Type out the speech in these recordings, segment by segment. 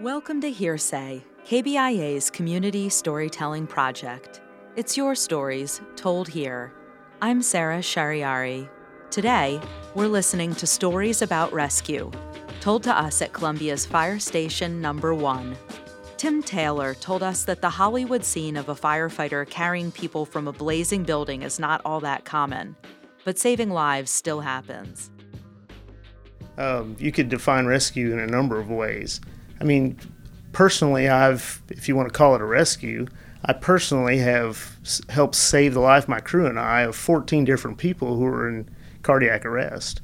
Welcome to Here Say, KBIA's community storytelling project. It's your stories told here. I'm Sarah Shariari. Today, we're listening to stories about rescue, told to us at Columbia's Fire Station Number One. Tim Taylor told us that the Hollywood scene of a firefighter carrying people from a blazing building is not all that common, but saving lives still happens. Um, you could define rescue in a number of ways. I mean, personally, I've, if you want to call it a rescue, I personally have helped save the life my crew and I of 14 different people who were in cardiac arrest.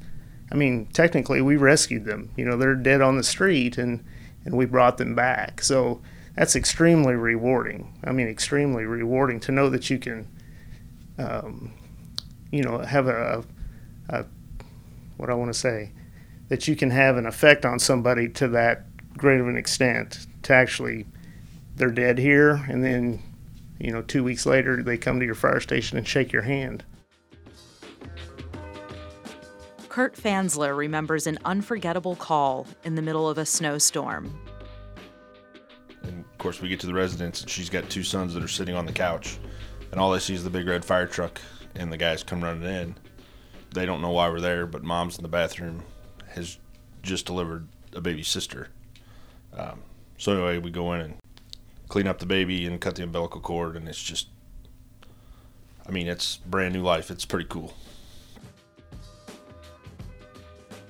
I mean, technically, we rescued them. You know, they're dead on the street and, and we brought them back. So that's extremely rewarding. I mean, extremely rewarding to know that you can, um, you know, have a, a what I want to say, that you can have an effect on somebody to that great of an extent to actually they're dead here and then you know two weeks later they come to your fire station and shake your hand. Kurt Fansler remembers an unforgettable call in the middle of a snowstorm. And of course we get to the residence and she's got two sons that are sitting on the couch and all they see is the big red fire truck and the guys come running in. They don't know why we're there but mom's in the bathroom has just delivered a baby sister um, so anyway, we go in and clean up the baby and cut the umbilical cord, and it's just, I mean, it's brand new life. It's pretty cool.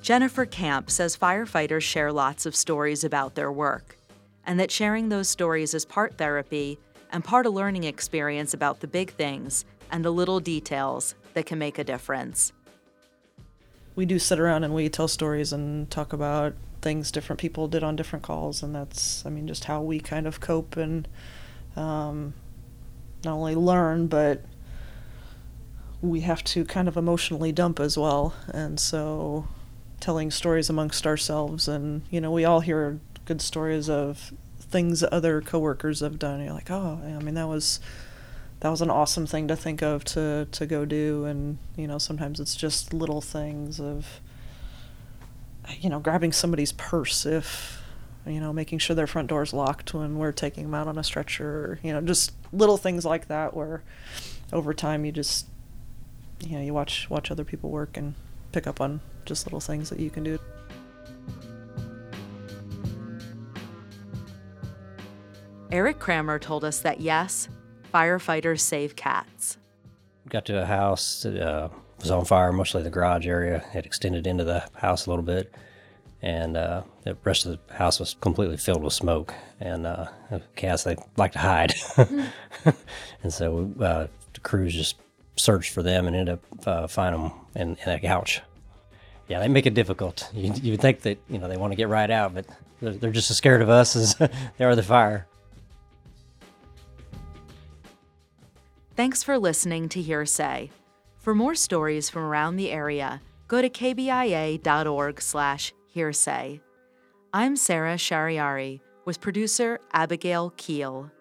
Jennifer Camp says firefighters share lots of stories about their work, and that sharing those stories is part therapy and part a learning experience about the big things and the little details that can make a difference. We do sit around and we tell stories and talk about things different people did on different calls, and that's, I mean, just how we kind of cope and um, not only learn, but we have to kind of emotionally dump as well. And so telling stories amongst ourselves, and, you know, we all hear good stories of things other coworkers have done. You're like, oh, I mean, that was that was an awesome thing to think of to to go do and you know sometimes it's just little things of you know, grabbing somebody's purse if, you know, making sure their front door's locked when we're taking them out on a stretcher, you know, just little things like that where over time you just, you know, you watch watch other people work and pick up on just little things that you can do. Eric Kramer told us that yes, firefighters save cats. Got to a house that uh, was on fire. Mostly the garage area It extended into the house a little bit, and uh, the rest of the house was completely filled with smoke. And uh, cats they like to hide, and so uh, the crews just searched for them and ended up uh, finding them in, in a couch. Yeah, they make it difficult. You you think that you know they want to get right out, but they're, they're just as scared of us as they are the fire. Thanks for listening to Here Say. For more stories from around the area, go to kbia.org/hearsay. I'm Sarah Shariari with producer Abigail Keel.